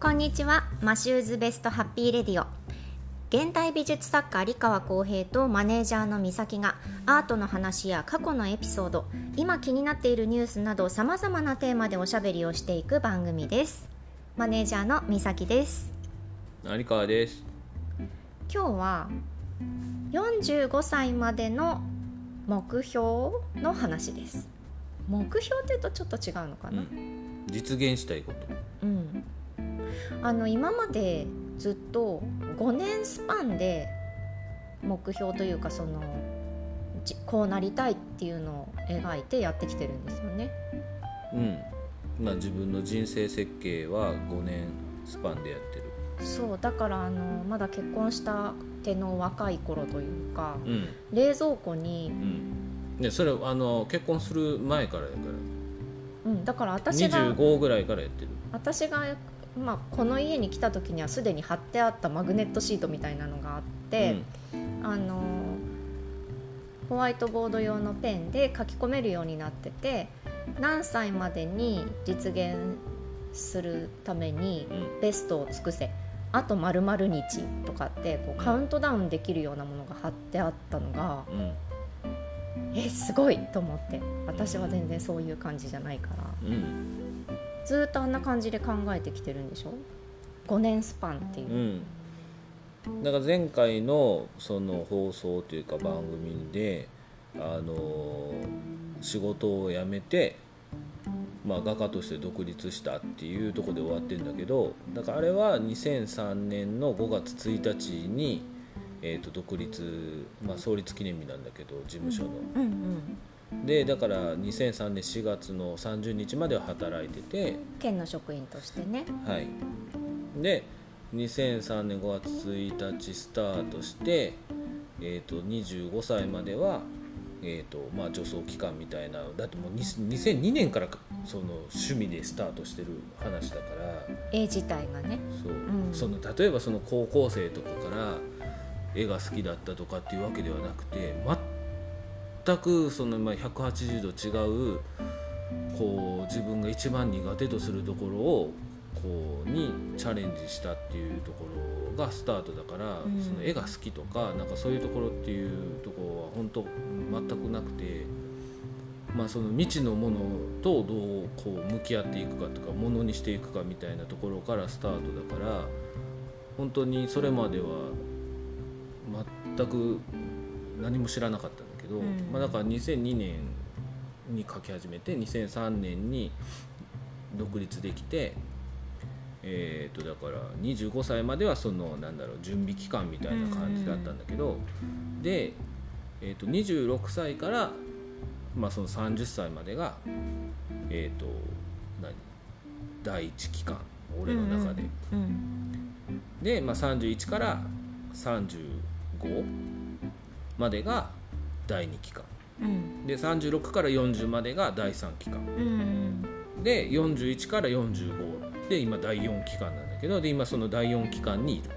こんにちは。マシューズベストハッピーレディオ。現代美術作家有川浩平とマネージャーの美咲がアートの話や過去のエピソード今気になっているニュースなどさまざまなテーマでおしゃべりをしていく番組です。マネージャーの美咲です。有川です。今日は45歳までの目標の話です。目標っていうとちょっと違うのかな、うん、実現したいこと。うん、あの今までずっと5年スパンで目標というかそのじこうなりたいっていうのを描いてやってきてるんですよね。うん。まあ自分の人生設計は5年スパンでやってる。そうだからあのまだ結婚したての若い頃というかうん。冷蔵庫にう、ん。でそれあの結婚する前からやかうん、だからら私が25ぐらいからやってる。私が、まあ、この家に来た時にはすでに貼ってあったマグネットシートみたいなのがあって。あのホワイトボード用のペンで書き込めるようになってて何歳までに実現するためにうん。ベストを尽くせ。あと〇〇日とかってこうカウントダウンできるようなものが貼ってあったのがうんうん。えすごいと思って。私は全然そういう感じじゃないから。うんずーっとあんな感じで考えてきてるんでしょ？5年スパンっていう。う、ん。だから前回のその放送というか番組であの仕事を辞めてまあ、画家として独立したっていうところで終わってるんだけどだからあれは2003年の5月1日に、えー、と独立、まあ、創立記念日なんだけど事務所の。うんうん、でだから2003年4月の30日までは働いてて、県の職員としてね。はい、で2003年5月1日スタートして、えー、と25歳までは、えーとまあ、女装期間みたいなだってもうに2002年からその趣味でスタートしてる話だから。絵自体がね。そう、うん。その例えばその高校生とかから絵が好きだったとかっていうわけではなくて全くそのまあ180度違うこう自分が一番苦手とするところをこうにチャレンジしたっていうところがスタートだから、うんその絵が好きとかなんかそういうところっていうところは本当全くなくて。まあ、その未知のものとどうこう向き合っていくかとかものにしていくかみたいなところからスタートだから本当にそれまでは全く何も知らなかったけど、うん。まあ、だから2002年に書き始めて2003年に独立できて、えー、とだから25歳まではそのなんだろう準備期間みたいな感じだったんだけど、で、えー、と26歳から、まあ、その30歳までが、えー、と何？第一期間俺の中で。で、まあ、31から35までが第2期間うん。で36から40までが第3期間うん。で41から45で今第4期間なんだけどで今その第4期間にいる。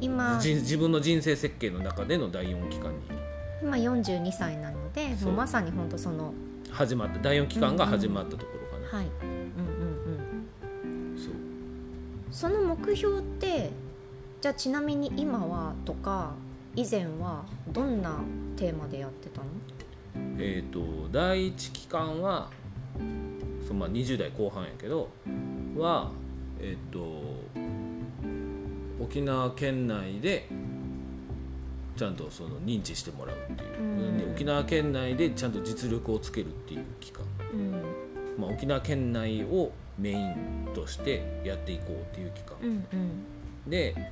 今。じ自分の人生設計の中での第4期間にいる。今42歳なのでもうまさに本当その。始まった。第4期間が始まったところかな、はい。うんうんうん。そう。その目標ってじゃあちなみに今はとか以前はどんなテーマでやってたの？えー、と第1期間はそのまあ20代後半やけどはえっ、と沖縄県内でちゃんとその認知してもらうっていう、うん。沖縄県内でちゃんと実力をつけるっていう期間、うん。まあ、沖縄県内をメインとしてやっていこうっていう期間、うんうん。で三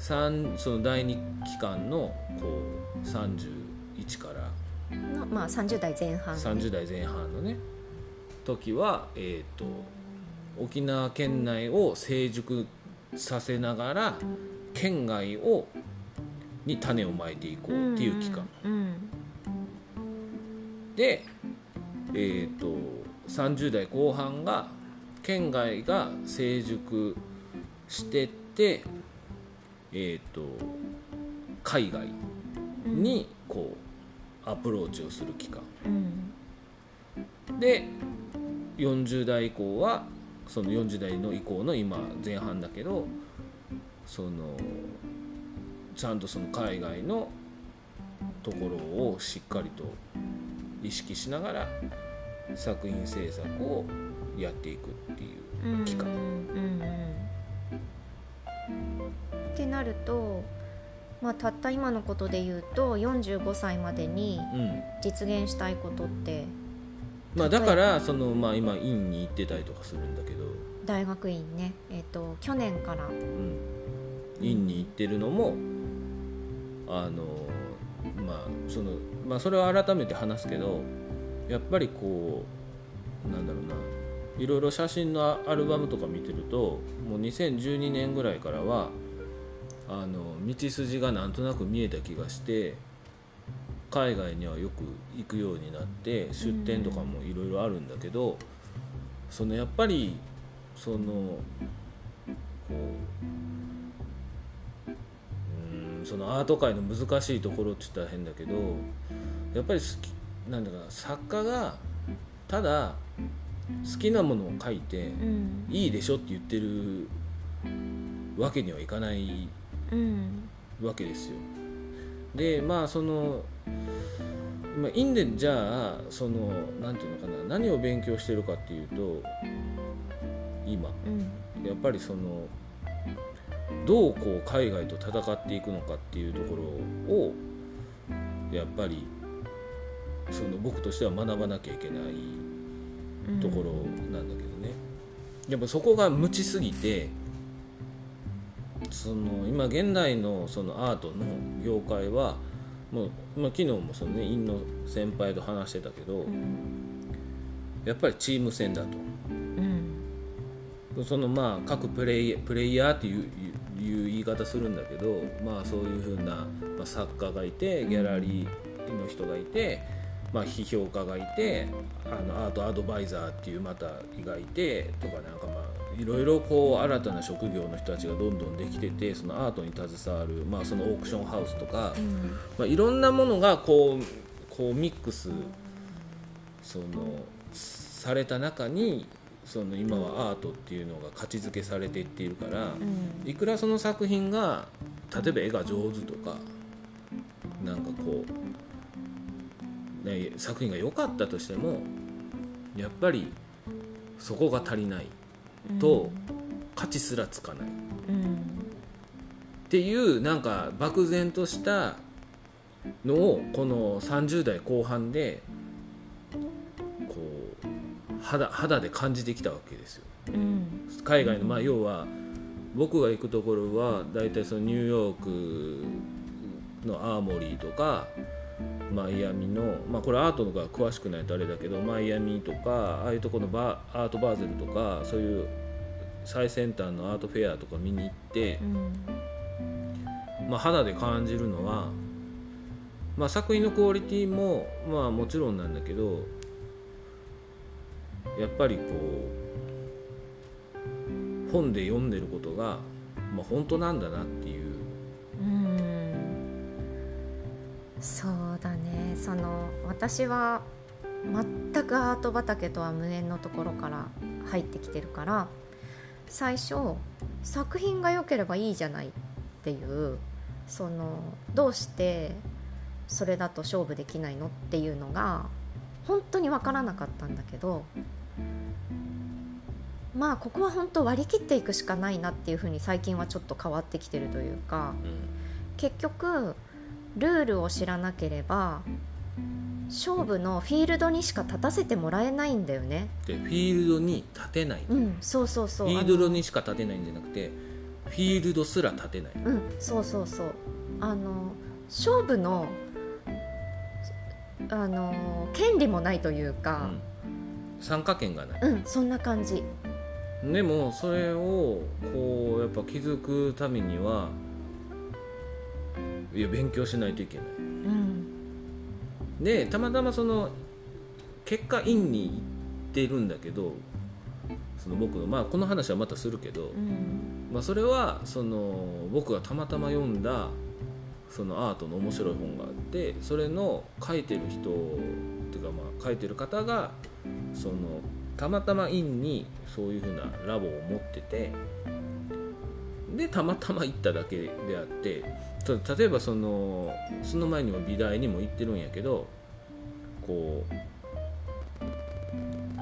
その第2期間のこう31から。のまあ30代前半。30代前半のね。時は、えー、と沖縄県内を成熟させながら県外をに種をまいていこうっていう期間、うんで、えー、と30代後半が県外が成熟してって、えー、と海外うん。にこうアプローチをする期間。うん。で40代以降はその40代の以降の今前半だけどそのちゃんとその海外のところをしっかりと意識しながら作品制作をやっていくっていう期間。うんうんうんってなると、まあ、たった今のことで言うと45歳までにうん。実現したいことってまあ、だからその、まあ、今院に行ってたりとかするんだけど、大学院ね、えっと去年から。うん、院に行ってるのもあのまあそのまあそれは改めて話すけどやっぱりこうなんだろうな。いろいろ写真のアルバムとか見てるともう2012年ぐらいからはあの道筋がなんとなく見えた気がして海外にはよく行くようになって出店とかもいろいろあるんだけど、そのやっぱりそのこううんそのアート界の難しいところって言ったら変だけどやっぱり好きなんだかな作家がただ好きなものを書いてうん。いいでしょって言ってるわけにはいかないうんわけですよ。でまあその今インでじゃあそのなんていうのかな何を勉強してるかっていうと今うん。やっぱりそのどうこう海外と戦っていくのかっていうところをやっぱりその僕としては学ばなきゃいけないうんところなんだけどね、やっぱそこが無知すぎてその今現代のそのアートの業界はもう、まあ、昨日もそのね院の先輩と話してたけど、うんやっぱりチーム戦だと。うんそのまあ各プレイプレイヤーっていういう言い方するんだけど、まあ、そういうふうな、まあ、作家がいてギャラリーの人がいて、まあ、批評家がいてあのアートアドバイザーっていうまたがいてとかなんかまあいろいろこう新たな職業の人たちがどんどんできててそのアートに携わる、まあ、そのオークションハウスとか、うん。まあ、いろんなものがこうこうミックスそのされた中にその今はアートっていうのが価値づけされていっているからうん。いくらその作品が例えば絵が上手とかなんかこう、ね、作品が良かったとしてもやっぱりそこが足りないと価値すらつかない。うん。っていうなんか漠然としたのをこの30代後半でこう肌肌で感じてきたわけですよ。うん。海外のまあ要は僕が行くところは大体そのニューヨークのアーモリーとかマイアミの、まあ、これアートのが詳しくないとあれだけどマイアミとかああいうところのバーアートバーゼルとかそういう最先端のアートフェアとか見に行ってう、ん。まあ、肌で感じるのは、まあ、作品のクオリティもまあもちろんなんだけどやっぱりこう本で読んでることが、まあ、本当なんだなっていうそうだね。その私は全くアート畑とは無縁のところから入ってきてるから最初作品が良ければいいじゃないっていうそのどうしてそれだと勝負できないのっていうのが本当に分からなかったんだけどまあここは本当割り切っていくしかないなっていうふうに最近はちょっと変わってきてるというか結局ルールを知らなければ勝負のフィールドにしか立たせてもらえないんだよね。でフィールドに立てない、うんそうそうそう。フィールドにしか立てないんじゃなくてフィールドすら立てない、うんそうそうそう。あの勝負のあの権利もないというか。うん。参加権がない。うん、そんな感じ。でもそれをこうやっぱ気づくためにはいや勉強しないといけない。うん。でたまたまその結果院に行ってるんだけどその僕のまあこの話はまたするけど、うん。まあ、それはその僕がたまたま読んだそのアートの面白い本があってそれの書いてる人っていうかまあ書いてる方がそのたまたま院にそういうふうなラボを持っててでたまたま行っただけであってた例えばそのその前にも美大にも行ってるんやけどこう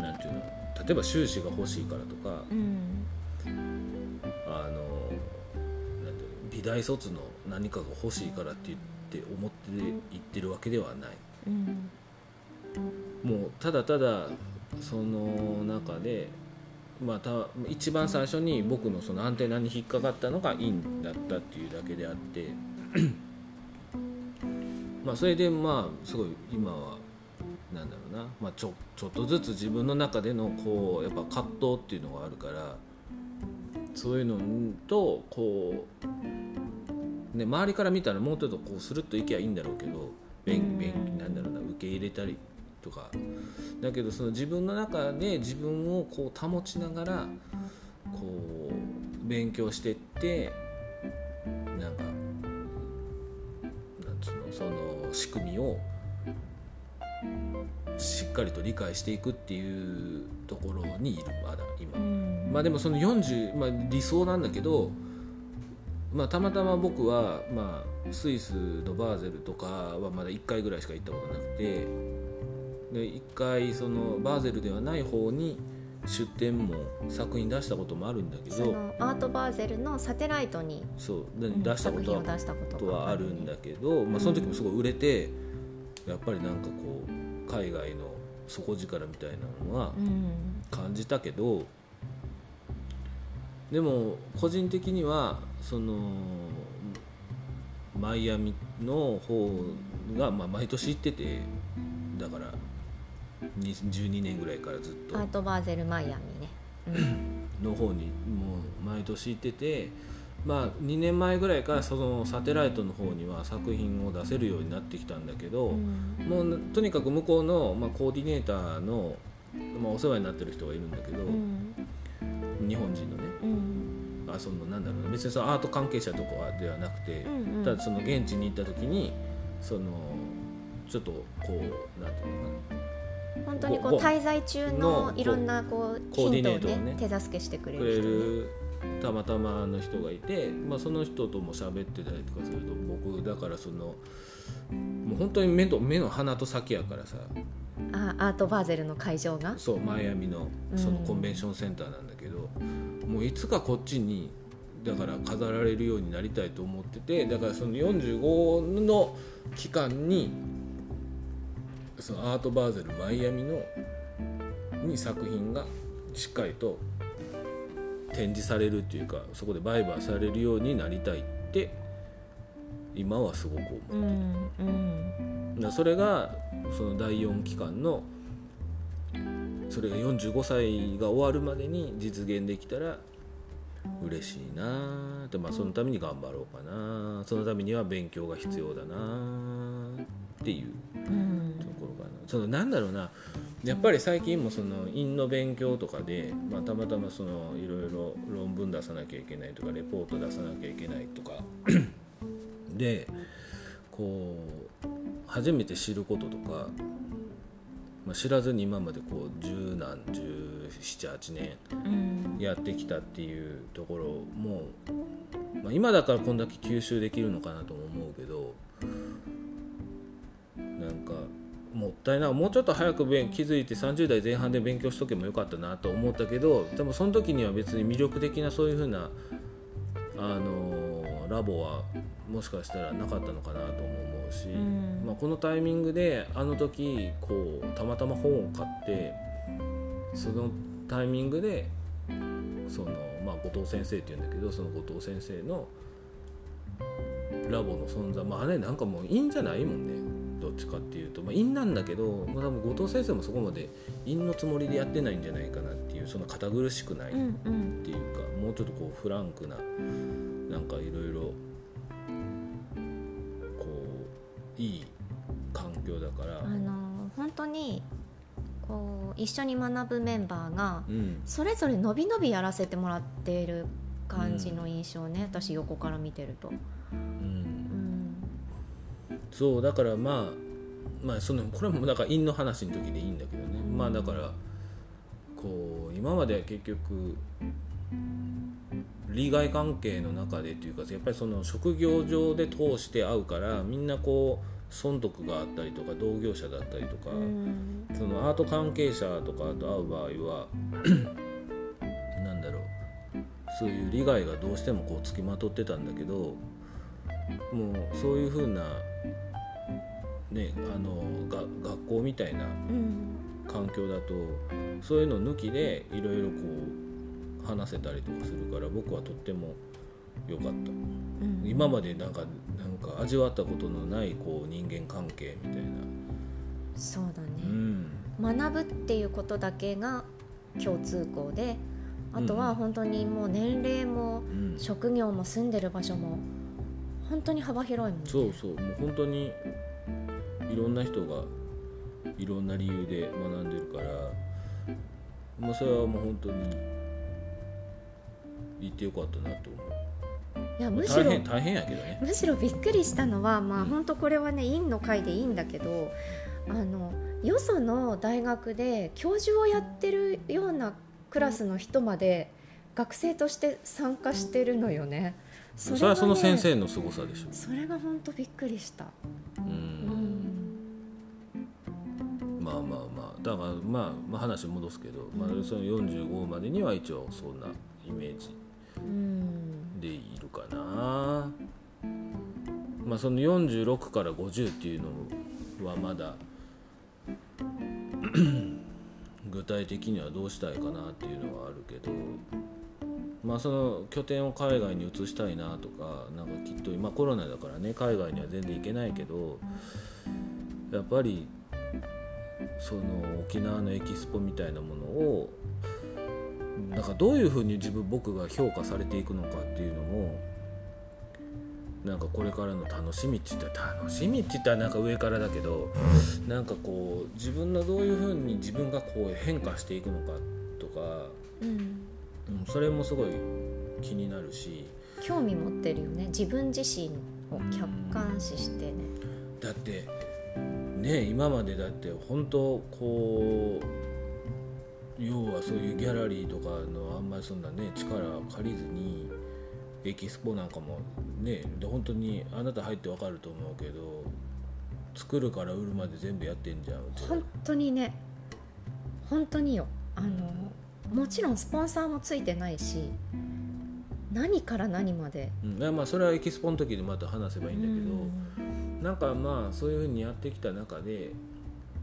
なんていうの？例えば修士が欲しいからとか、うん。あのなんていうの？美大卒の何かが欲しいからって言って思って行ってるわけではない。うん。もうただただその中で、まあ、た一番最初に僕のそのアンテナに引っかかったのが陰だったっていうだけであって まあそれでまあすごい今はなんだろうな、まあ、ちょちょっとずつ自分の中でのこうやっぱ葛藤っていうのがあるからそういうのとこう、ね、周りから見たらもうちょっとこうスルッといけばいいんだろうけど勉勉なんだろうな受け入れたりとかだけどその自分の中で自分をこう保ちながらこう勉強してってなんかなんつうのその仕組みをしっかりと理解していくっていうところにいるまだ今。うんまあでもその40、まあ、理想なんだけど、まあ、たまたま僕は、まあ、スイスのバーゼルとかはまだ1回ぐらいしか行ったことなくてで1回そのバーゼルではない方に出展も作品出したこともあるんだけどそのアートバーゼルのサテライトにそう出したことはとはあるんだけど、まあ、その時もすごい売れてやっぱりなんかこう海外の底力みたいなのはうん。感じたけどでも個人的にはそのマイアミの方が、まあ、毎年行っててだからに12年ぐらいからずっと。アートバーゼルマイアミね、うん。の方にもう毎年行ってて、まあ、2年前ぐらいからそのサテライトの方には作品を出せるようになってきたんだけど、うん。もうとにかく向こうの、まあ、コーディネーターの、まあ、お世話になってる人がいるんだけど、うん。日本人のね。うん。あそのなんだろうな。別にそのアート関係者とかではなくて、うんうん。ただその現地に行った時にそのちょっとこうなんていうのか本当にこうご滞在中ののいろんなこうヒントをねね手助けしてくれるたまたまの人がいて、まあ、その人とも喋ってたりとかすると僕だからそのもう本当に目と目の鼻と先やからさ。あアートバーゼルの会場が？そうマイアミのそのコンベンションセンターなんだけど、もういつかこっちにだから飾られるようになりたいと思っててだからその45の期間にそのアートバーゼルマイアミのに作品がしっかりと展示されるっていうかそこで売買されるようになりたいって今はすごく思う。うんうんだそれがその第4期間のそれが45歳が終わるまでに実現できたら嬉しいなって、まあ、そのために頑張ろうかなそのためには勉強が必要だなっていう。うん。そのなんだろうな。やっぱり最近もその院の勉強とかで、まあ、たまたまそのいろいろ論文出さなきゃいけないとかレポート出さなきゃいけないとか。でこう初めて知ることとか、まあ、知らずに今までこう十何1718年うん。やってきたっていうところも、まあ、今だからこんだけ吸収できるのかなとも思うけどったいな。いもうちょっと早く勉気づいて30代前半で勉強しとけばよかったなと思ったけどでもその時には別に魅力的なそういうふうな、あのーラボはもしかしたらなかったのかなとも思うし、ん。まあ、このタイミングであの時こうたまたま本を買ってそのタイミングでその、まあ、後藤先生っていうんだけどその後藤先生のラボの存在まああれなんかもういいんじゃない？もんねどっちかっていうとまあいいんなんだけど、まあ、多分後藤先生もそこまで陰のつもりでやってないんじゃないかなっていうその堅苦しくないっうんうん。ていうかもうちょっとこうフランクななんかいろいろこういい環境だから。あの本当にこう一緒に学ぶメンバーがうん。それぞれ伸び伸びやらせてもらっている感じの印象ね、私横から見てると、うんうん、そうだからまあまあそのこれもだから陰の話の時でいいんだけどね。まあだからこう今までは結局利害関係の中でというかやっぱりその職業上で通して会うからみんなこう損得があったりとか同業者だったりとか、そのアート関係者とかと会う場合は なんだろう。そういう利害がどうしてもこうつきまとってたんだけどもうそういうふうな、ね、あのが学校みたいな環境だとそういうの抜きでいろいろこう話せたりとかするから僕はとっても良かった、うん、今までなんかなんか味わったことのないこう人間関係みたいな。そうだね、うん、学ぶっていうことだけが共通項であとは本当にもう年齢も職業も住んでる場所も本当に幅広いもんねそうそうもう本当にいろんな人がいろんな理由で学んでるからまあそれはもう本当に言ってよかったなと思う。いやむしろ大変やけどねむしろびっくりしたのはまあ、うん、本当これはね院の会でいいんだけどあのよその大学で教授をやってるようなクラスの人まで学生として参加してるのよね。それは、ね、その先生の凄さでしょ。それが本当びっくりした。うん。まあまあまあだからまあ、まあ、話戻すけど、まあ、その45までには一応そんなイメージでいるかな、まあその46から50っていうのはまだ具体的にはどうしたいかなっていうのはあるけどまあその拠点を海外に移したいなとかなんかきっと今コロナだからね海外には全然行けないけどやっぱりその沖縄のエキスポみたいなものをなんかどういうふうに自分僕が評価されていくのかっていうのもなんかこれからの楽しみって言ったら楽しみって言ったらなんか上からだけどなんかこう自分のどういうふうに自分がこう変化していくのかとか、うん、うん、それもすごい気になるし。興味持ってるよね。自分自身を客観視してね。だってね今までだって本当こう要はそういうギャラリーとかのあんまりそんなね力借りずにエキスポなんかもねで本当にあなた入ってわかると思うけど作るから売るまで全部やってんじゃん本当にね。本当によ。あの、もちろんスポンサーもついてないし何から何まで、うん、まあそれはエキスポの時でまた話せばいいんだけど、うん、なんかまあそういうふうにやってきた中で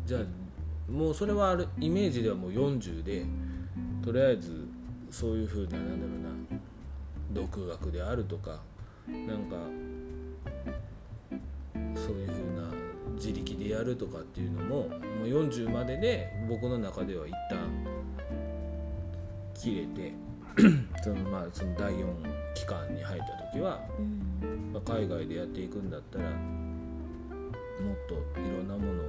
じゃあもうそれはあるイメージではもう40でとりあえずそういうふうななんだろうな独学であるとかなんかそういうふうな自力でやるとかっていうのももう40までで僕の中では一旦切れてそのまあその第4期間に入った時は、まあ、海外でやっていくんだったらもっといろんなものを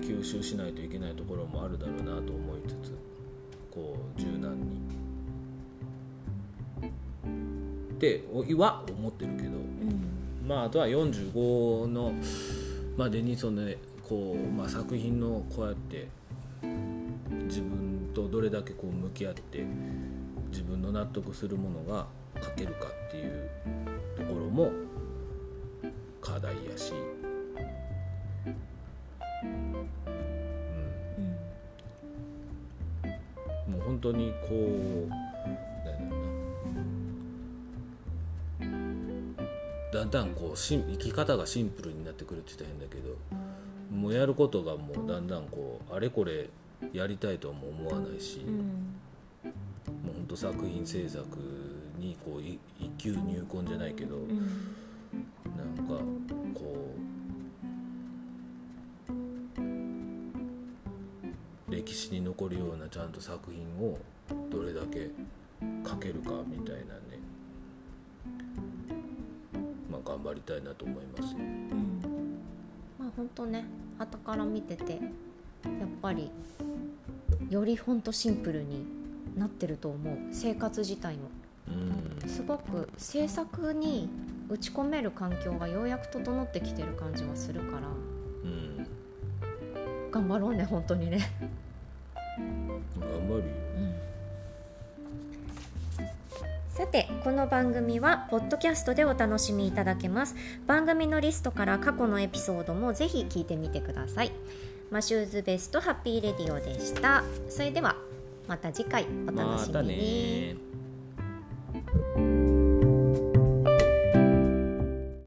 吸収しないといけないところもあるだろうなと思いつつこう柔軟に。っては思ってるけど、うん、まああとは45のまでにその、こう、まあ、作品のこうやってとどれだけこう向き合って自分の納得するものが書けるかっていうところも課題やし。うん、もう本当にこうだんだんこうし生き方がシンプルになってくるって言ったら変だけどもうやることがもうだんだんこうあれこれやりたいとも思わないし、うん、もうほんと作品制作にこう一級入魂じゃないけど、うん、なんかこう歴史に残るようなちゃんと作品をどれだけ書けるかみたいなねまあ頑張りたいなと思います。うん、まあ本当ね後から見ててやっぱりより本当シンプルになってると思う。生活自体も。うん、すごく制作に打ち込める環境がようやく整ってきてる感じはするから、うん、頑張ろうね本当にね。頑張るよ。さてこの番組はポッドキャストでお楽しみいただけます。番組のリストから過去のエピソードもぜひ聞いてみてくださいマシューズベストハッピーレディオでした。それではまた次回お楽しみに、ま